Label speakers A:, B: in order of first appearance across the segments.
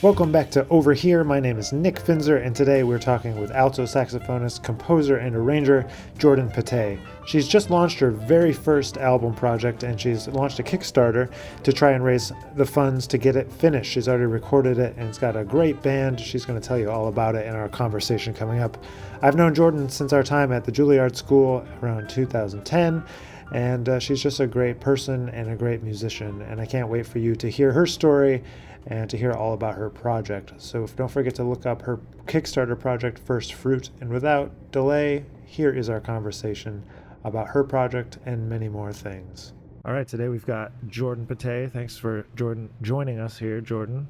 A: Welcome back to Over Here. My name is Nick Finzer, and today we're talking with alto saxophonist, composer, and arranger Jordan Pettay. She's just launched her very first album project, and she's launched a Kickstarter to try and raise the funds to get it finished. She's already recorded it, and it's got a great band. She's going to tell you all about it in our conversation coming up. I've known Jordan since our time at the Juilliard School around 2010 and uh, she's just a great person and a great musician and i can't wait for you to hear her story and to hear all about her project. So don't forget to look up her kickstarter project first fruit and without delay here is our conversation about her project and many more things. All right today we've got jordan pettay thanks for jordan joining us here jordan.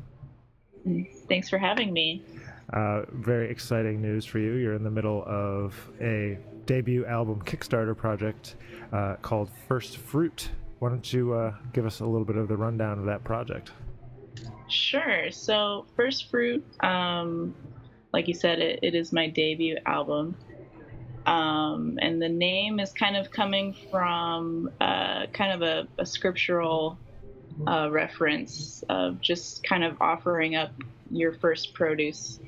B: Thanks for having me.
A: Uh, very exciting news for you. You're in the middle of a debut album Kickstarter project uh, called First Fruit. Why don't you uh, give us a little bit of the rundown of that project?
B: Sure. So, First Fruit, um, like you said, it, it is my debut album. Um, and the name is kind of coming from uh, kind of a, a scriptural uh, reference of just kind of offering up your first produce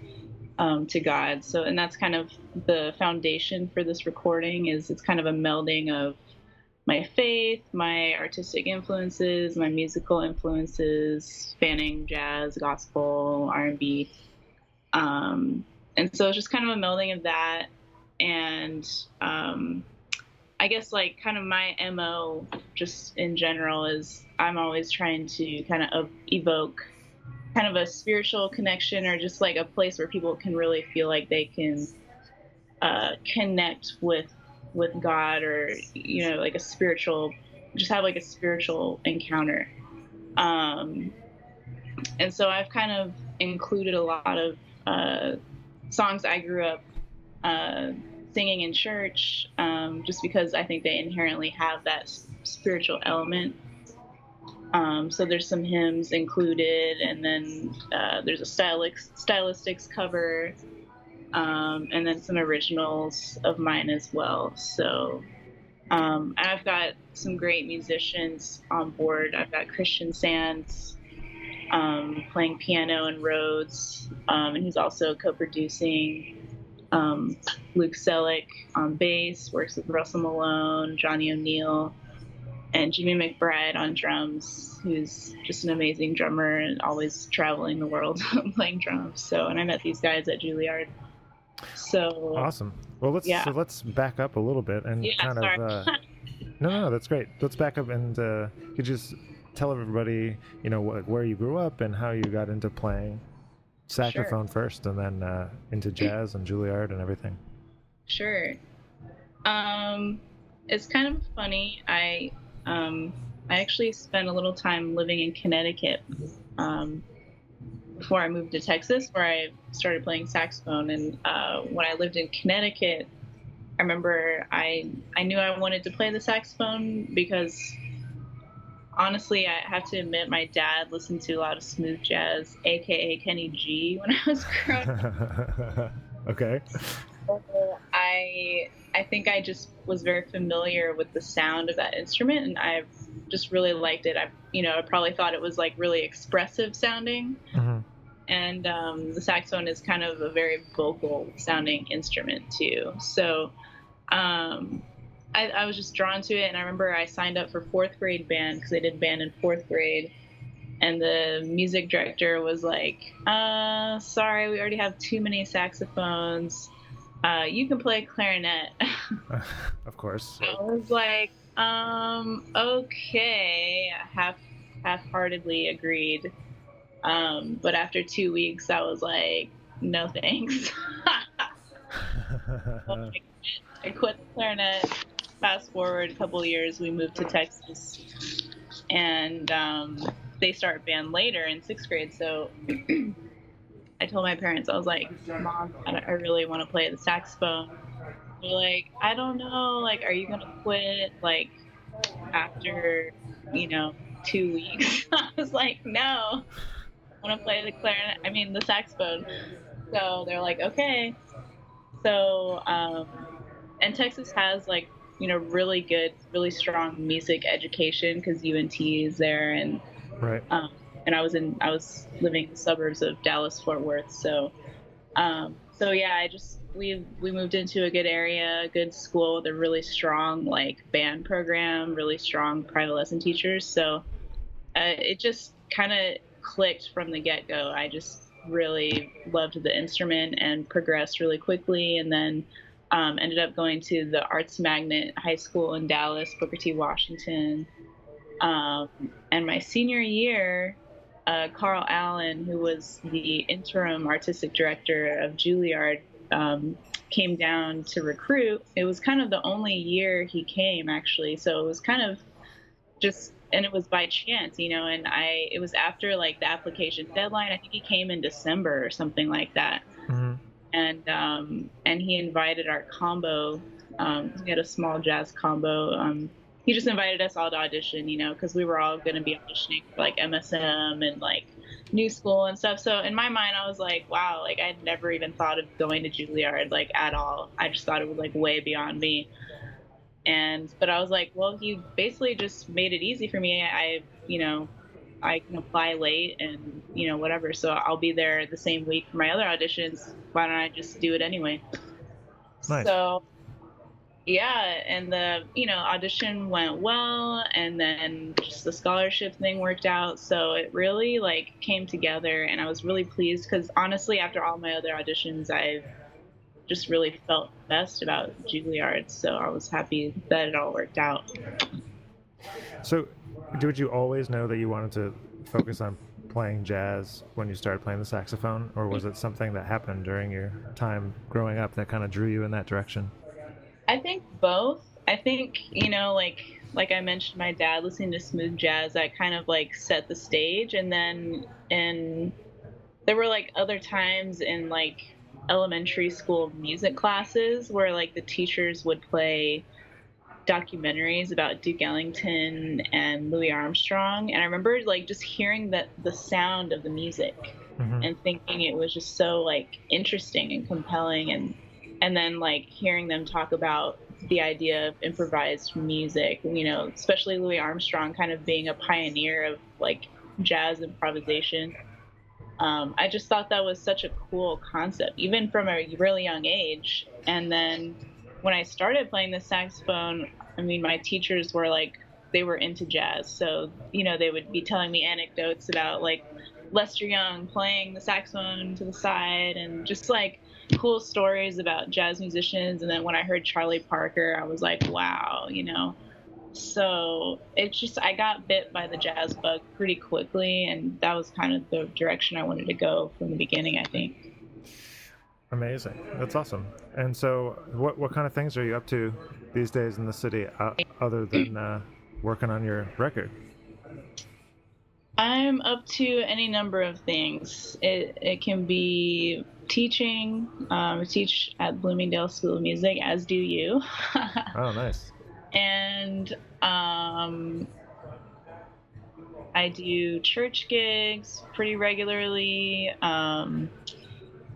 B: um, to God. So, and that's kind of the foundation for this recording. Is it's kind of a melding of my faith, my artistic influences, my musical influences, spanning jazz, gospel, R and B, um, and so it's just kind of a melding of that. And um, I guess like kind of my mo, just in general, is I'm always trying to kind of evoke kind of a spiritual connection or just like a place where people can really feel like they can uh, connect with with God or you know like a spiritual just have like a spiritual encounter. Um, and so I've kind of included a lot of uh, songs I grew up uh, singing in church um, just because I think they inherently have that spiritual element um, so there's some hymns included, and then uh, there's a stylistics cover, um, and then some originals of mine as well. So um, I've got some great musicians on board. I've got Christian Sands um, playing piano and Rhodes, um, and he's also co-producing. Um, Luke Sellick on bass, works with Russell Malone, Johnny O'Neal, and Jimmy McBride on drums, who's just an amazing drummer and always traveling the world playing drums. So, and I met these guys at Juilliard. So
A: awesome. Well, let's yeah. so let's back up a little bit and yeah, kind sorry. of. Uh, no, no, that's great. Let's back up and uh, you just tell everybody, you know, wh- where you grew up and how you got into playing saxophone sure. first, and then uh, into jazz and Juilliard and everything.
B: Sure. Um, it's kind of funny. I um, I actually spent a little time living in Connecticut um, before I moved to Texas, where I started playing saxophone. And uh, when I lived in Connecticut, I remember I I knew I wanted to play the saxophone because honestly, I have to admit my dad listened to a lot of smooth jazz, aka Kenny G, when I was growing up.
A: okay.
B: I I think I just was very familiar with the sound of that instrument, and I've just really liked it. I you know I probably thought it was like really expressive sounding, mm-hmm. and um, the saxophone is kind of a very vocal sounding instrument too. So. Um, I, I was just drawn to it, and I remember I signed up for fourth grade band because they did band in fourth grade, and the music director was like, uh, sorry, we already have too many saxophones uh, you can play clarinet.
A: of course.
B: I was like, um, okay, half half-heartedly agreed. Um, but after two weeks, I was like, no thanks. I quit the clarinet. Fast forward a couple years, we moved to Texas, and um, they start band later in sixth grade. So I told my parents, I was like, Mom, I really want to play the saxophone. They're like, I don't know. Like, are you going to quit? Like, after, you know, two weeks? I was like, no. I want to play the clarinet. I mean, the saxophone. So they're like, okay. So, um, and Texas has like, you know, really good, really strong music education because UNT is there and
A: right.
B: Um, and I was in I was living in the suburbs of Dallas Fort Worth. So um, so yeah, I just we we moved into a good area, a good school with a really strong like band program, really strong private lesson teachers. So uh, it just kind of clicked from the get go. I just really loved the instrument and progressed really quickly, and then um, ended up going to the Arts Magnet High School in Dallas, Booker T. Washington. Um, and my senior year, uh, Carl Allen, who was the interim artistic director of Juilliard, um, came down to recruit. It was kind of the only year he came, actually. So it was kind of just, and it was by chance, you know. And I, it was after like the application deadline. I think he came in December or something like that. Mm-hmm. And um, and he invited our combo. Um, we had a small jazz combo. Um, he just invited us all to audition, you know, because we were all going to be auditioning for like MSM and like New School and stuff. So in my mind, I was like, wow, like I'd never even thought of going to Juilliard like at all. I just thought it was like way beyond me. And but I was like, well, he basically just made it easy for me. I, you know, I can apply late and you know whatever. So I'll be there the same week for my other auditions. Why don't I just do it anyway? Nice. So yeah and the you know audition went well and then just the scholarship thing worked out. So it really like came together and i was really pleased because honestly after all my other auditions i've just really felt best about juilliard. So i was happy that it all worked out.
A: So did you always know that you wanted to focus on playing jazz when you started playing the saxophone or was it something that happened during your time growing up that kind of drew you in that direction
B: I think both. I think you know, like like I mentioned, my dad listening to smooth jazz that kind of like set the stage, and then and there were like other times in like elementary school music classes where like the teachers would play documentaries about Duke Ellington and Louis Armstrong, and I remember like just hearing that the sound of the music mm-hmm. and thinking it was just so like interesting and compelling and and then like hearing them talk about the idea of improvised music, you know, especially Louis Armstrong kind of being a pioneer of like jazz improvisation. Um, I just thought that was such a cool concept, even from a really young age. And then when I started playing the saxophone, I mean, my teachers were like, they were into jazz. So, you know, they would be telling me anecdotes about like Lester Young playing the saxophone to the side and just like cool stories about jazz musicians. And then when I heard Charlie Parker, I was like, wow, you know. So it's just, I got bit by the jazz bug pretty quickly. And that was kind of the direction I wanted to go from the beginning, I think.
A: Amazing. That's awesome. And so, what, what kind of things are you up to these days in the city uh, other than uh, working on your record?
B: I'm up to any number of things. It, it can be teaching. Um, I teach at Bloomingdale School of Music, as do you.
A: oh, nice.
B: And um, I do church gigs pretty regularly. Um,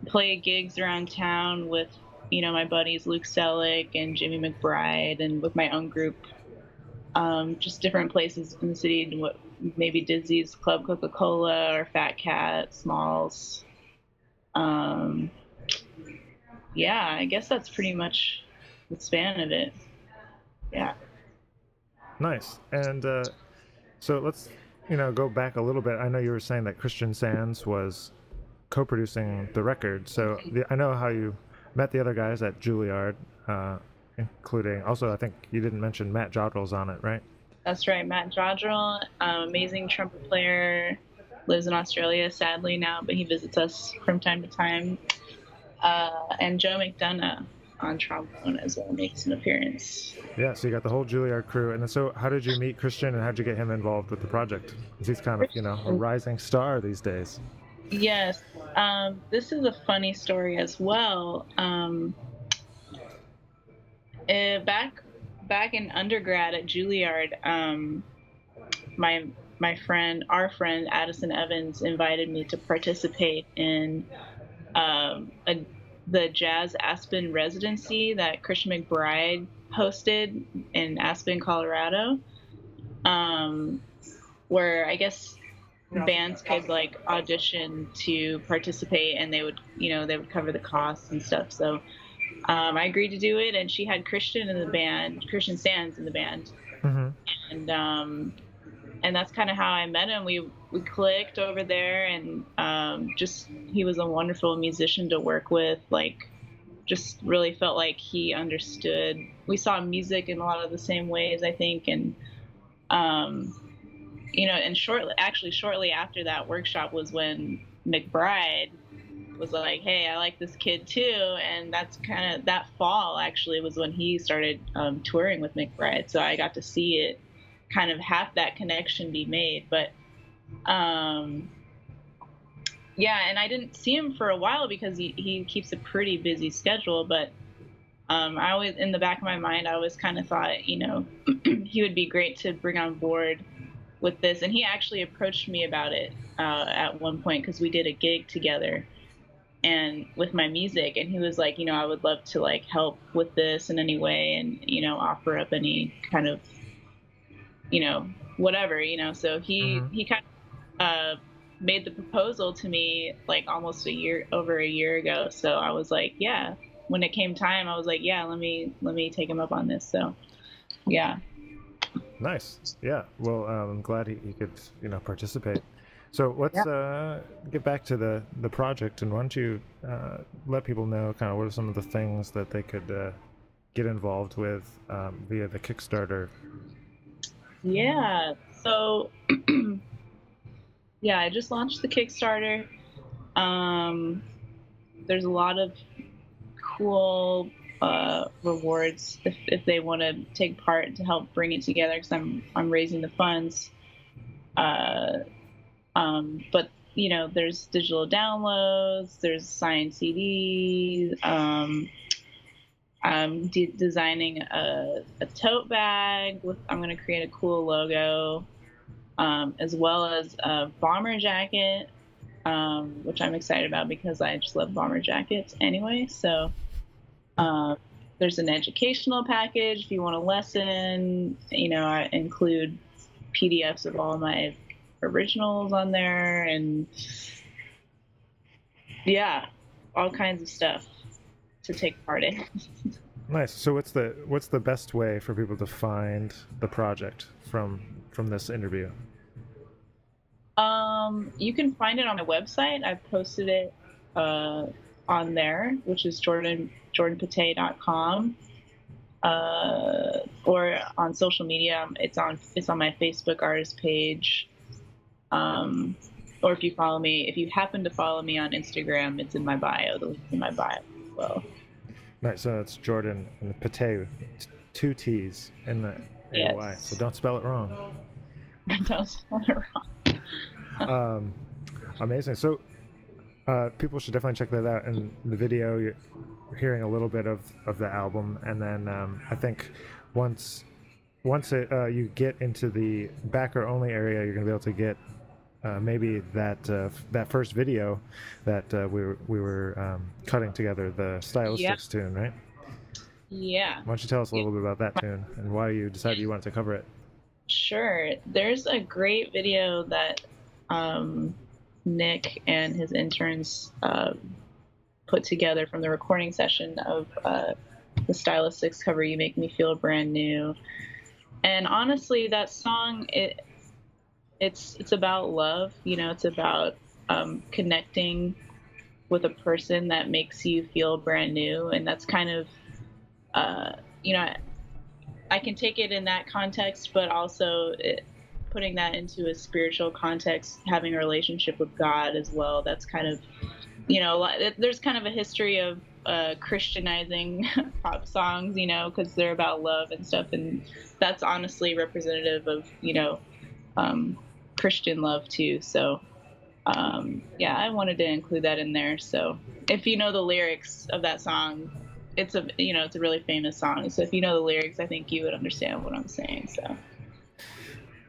B: play gigs around town with, you know, my buddies Luke Sellick and Jimmy McBride, and with my own group. Um, just different places in the city, maybe Dizzy's Club Coca Cola or Fat Cat, Smalls, um, yeah, I guess that's pretty much the span of it. Yeah.
A: Nice. And uh, so let's, you know, go back a little bit. I know you were saying that Christian Sands was co-producing the record. So the, I know how you met the other guys at Juilliard, uh, including also I think you didn't mention Matt Jodrell's on it, right?
B: That's right, Matt Jodrell, um, amazing trumpet player, lives in Australia sadly now, but he visits us from time to time. Uh, and Joe McDonough on trombone as well makes an appearance.
A: Yeah, so you got the whole Juilliard crew, and so how did you meet Christian, and how did you get him involved with the project? Because He's kind of you know a rising star these days.
B: Yes, um, this is a funny story as well. Um, uh, back back in undergrad at Juilliard, um, my my friend, our friend Addison Evans, invited me to participate in um, a, the Jazz Aspen residency that Christian McBride hosted in Aspen, Colorado, um, where I guess bands could like audition to participate and they would you know they would cover the costs and stuff. So um, i agreed to do it and she had christian in the band christian sands in the band. Mm-hmm. and um, and that's kind of how i met him. We we clicked over there and um, just he was a wonderful musician to work with like just really felt like he understood. We saw music in a lot of the same ways i think and um, you know, and shortly, actually, shortly after that workshop was when McBride was like, "Hey, I like this kid too," and that's kind of that fall actually was when he started um, touring with McBride. So I got to see it, kind of have that connection be made. But, um, yeah, and I didn't see him for a while because he he keeps a pretty busy schedule, but. Um, I always, in the back of my mind, I always kind of thought, you know, he would be great to bring on board with this, and he actually approached me about it uh, at one point because we did a gig together, and with my music, and he was like, you know, I would love to like help with this in any way, and you know, offer up any kind of, you know, whatever, you know. So he mm-hmm. he kind of uh, made the proposal to me like almost a year over a year ago. So I was like, yeah. When it came time, I was like, yeah, let me let me take him up on this. So, yeah.
A: Nice. Yeah. Well, um, I'm glad he, he could, you know, participate. So let's yeah. uh, get back to the, the project, and why don't you uh, let people know kind of what are some of the things that they could uh, get involved with um, via the Kickstarter?
B: Yeah. So, yeah, I just launched the Kickstarter. Um, there's a lot of cool uh, rewards if, if they want to take part to help bring it together because I'm I'm raising the funds. Uh, um, but you know, there's digital downloads, there's signed CDs. Um, I'm de- designing a, a tote bag with. I'm going to create a cool logo, um, as well as a bomber jacket, um, which I'm excited about because I just love bomber jackets anyway. So um, there's an educational package if you want a lesson. You know, I include PDFs of all my originals on there, and yeah, all kinds of stuff to take part in.
A: nice. So, what's the what's the best way for people to find the project from from this interview?
B: Um, you can find it on my website. I posted it uh, on there, which is Jordan jordanpettay.com. Uh, or on social media, it's on it's on my Facebook artist page. Um, or if you follow me, if you happen to follow me on Instagram, it's in my bio. The link's in my bio as well.
A: Right, so it's Jordan and Pettay, two T's in the yes. A-Y, so don't spell it wrong.
B: don't spell it
A: wrong. um, amazing. So uh, people should definitely check that out. In the video, you're hearing a little bit of, of the album, and then um, I think once once it, uh, you get into the backer only area, you're gonna be able to get uh, maybe that uh, that first video that uh, we were, we were um, cutting together, the Stylistics yep. tune, right?
B: Yeah.
A: Why don't you tell us a little bit about that tune and why you decided you wanted to cover it?
B: Sure. There's a great video that um, Nick and his interns uh, put together from the recording session of uh, the Stylistics cover "You Make Me Feel Brand New." And honestly, that song it it's it's about love. You know, it's about um, connecting with a person that makes you feel brand new, and that's kind of uh, you know. I can take it in that context, but also it, putting that into a spiritual context, having a relationship with God as well. That's kind of, you know, there's kind of a history of uh, Christianizing pop songs, you know, because they're about love and stuff, and that's honestly representative of, you know, um, Christian love too. So, um, yeah, I wanted to include that in there. So, if you know the lyrics of that song, it's a you know it's a really famous song. So if you know the lyrics, I think you would understand what I'm saying. So.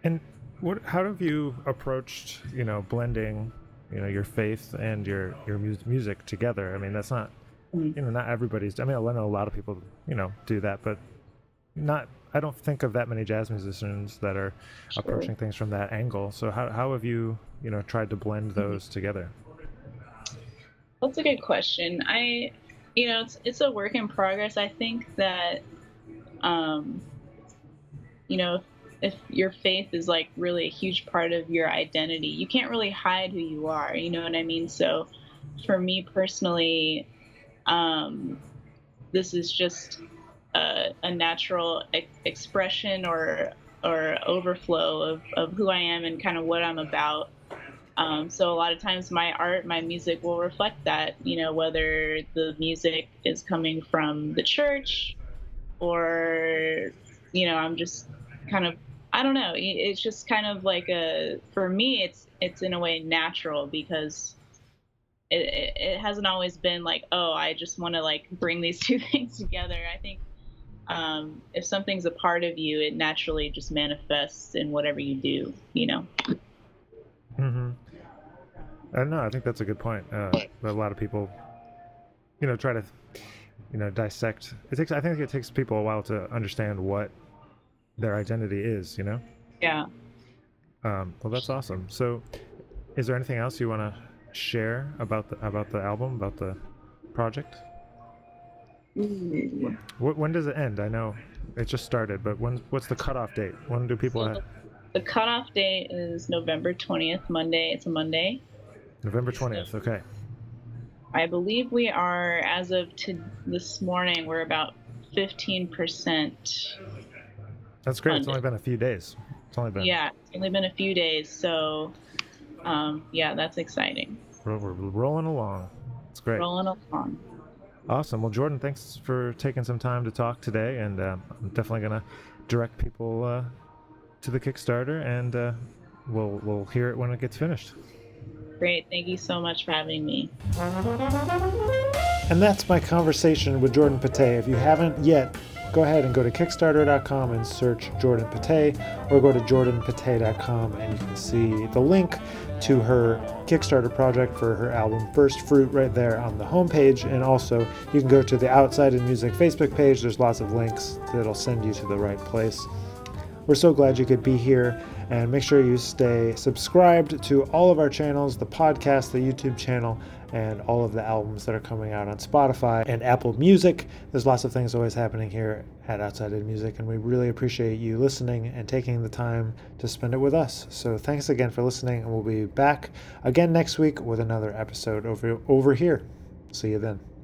A: And what? How have you approached, you know, blending, you know, your faith and your your mu- music together? I mean, that's not, mm-hmm. you know, not everybody's. I mean, I know a lot of people, you know, do that, but not I don't think of that many jazz musicians that are sure. approaching things from that angle. So how how have you you know tried to blend mm-hmm. those together?
B: That's a good question. I you know it's it's a work in progress. I think that um you know if your faith is like really a huge part of your identity, you can't really hide who you are. You know what I mean? So for me personally, um, this is just a, a natural e- expression or or overflow of, of who I am and kind of what I'm about. Um, so a lot of times my art, my music will reflect that, you know, whether the music is coming from the church or, you know, I'm just kind of, I don't know. It's just kind of like a, for me, it's, it's in a way natural because it, it, hasn't always been like, oh, I just want to like bring these two things together. I think um, if something's a part of you, it naturally just manifests in whatever you do, you know?
A: Mm-hmm. I don't know. I think that's a good point. Uh, a lot of people, you know, try to, you know, dissect. It takes. I think it takes people a while to understand what their identity is. You know.
B: Yeah.
A: Um, well, that's awesome. So, is there anything else you want to share about the about the album, about the project? Ooh. When does it end? I know it just started, but when? What's the cutoff date? When do people? So
B: have... The cutoff date is November twentieth, Monday. It's a Monday.
A: November twentieth. Okay.
B: I believe we are, as of to this morning, we're about fifteen percent.
A: That's great. Funded. It's only been a few days. It's only been.
B: Yeah, it's only been a few days. So, um, yeah, that's exciting.
A: We're, we're rolling along. It's great.
B: Rolling along.
A: Awesome. Well, Jordan, thanks for taking some time to talk today, and uh, I'm definitely gonna direct people uh, to the Kickstarter, and uh, we'll we'll hear it when it gets finished.
B: Great. Thank you so much for having me.
A: And that's my conversation with Jordan Pettay. If you haven't yet, go ahead and go to Kickstarter.com and search Jordan Pettay, or go to JordanPettay.com and you can see the link to her Kickstarter project for her album First Fruit right there on the homepage. And also, you can go to the Outside in Music Facebook page. There's lots of links that'll send you to the right place. We're so glad you could be here. And make sure you stay subscribed to all of our channels the podcast, the YouTube channel, and all of the albums that are coming out on Spotify and Apple Music. There's lots of things always happening here at Outside in Music, and we really appreciate you listening and taking the time to spend it with us. So thanks again for listening, and we'll be back again next week with another episode over over here. See you then.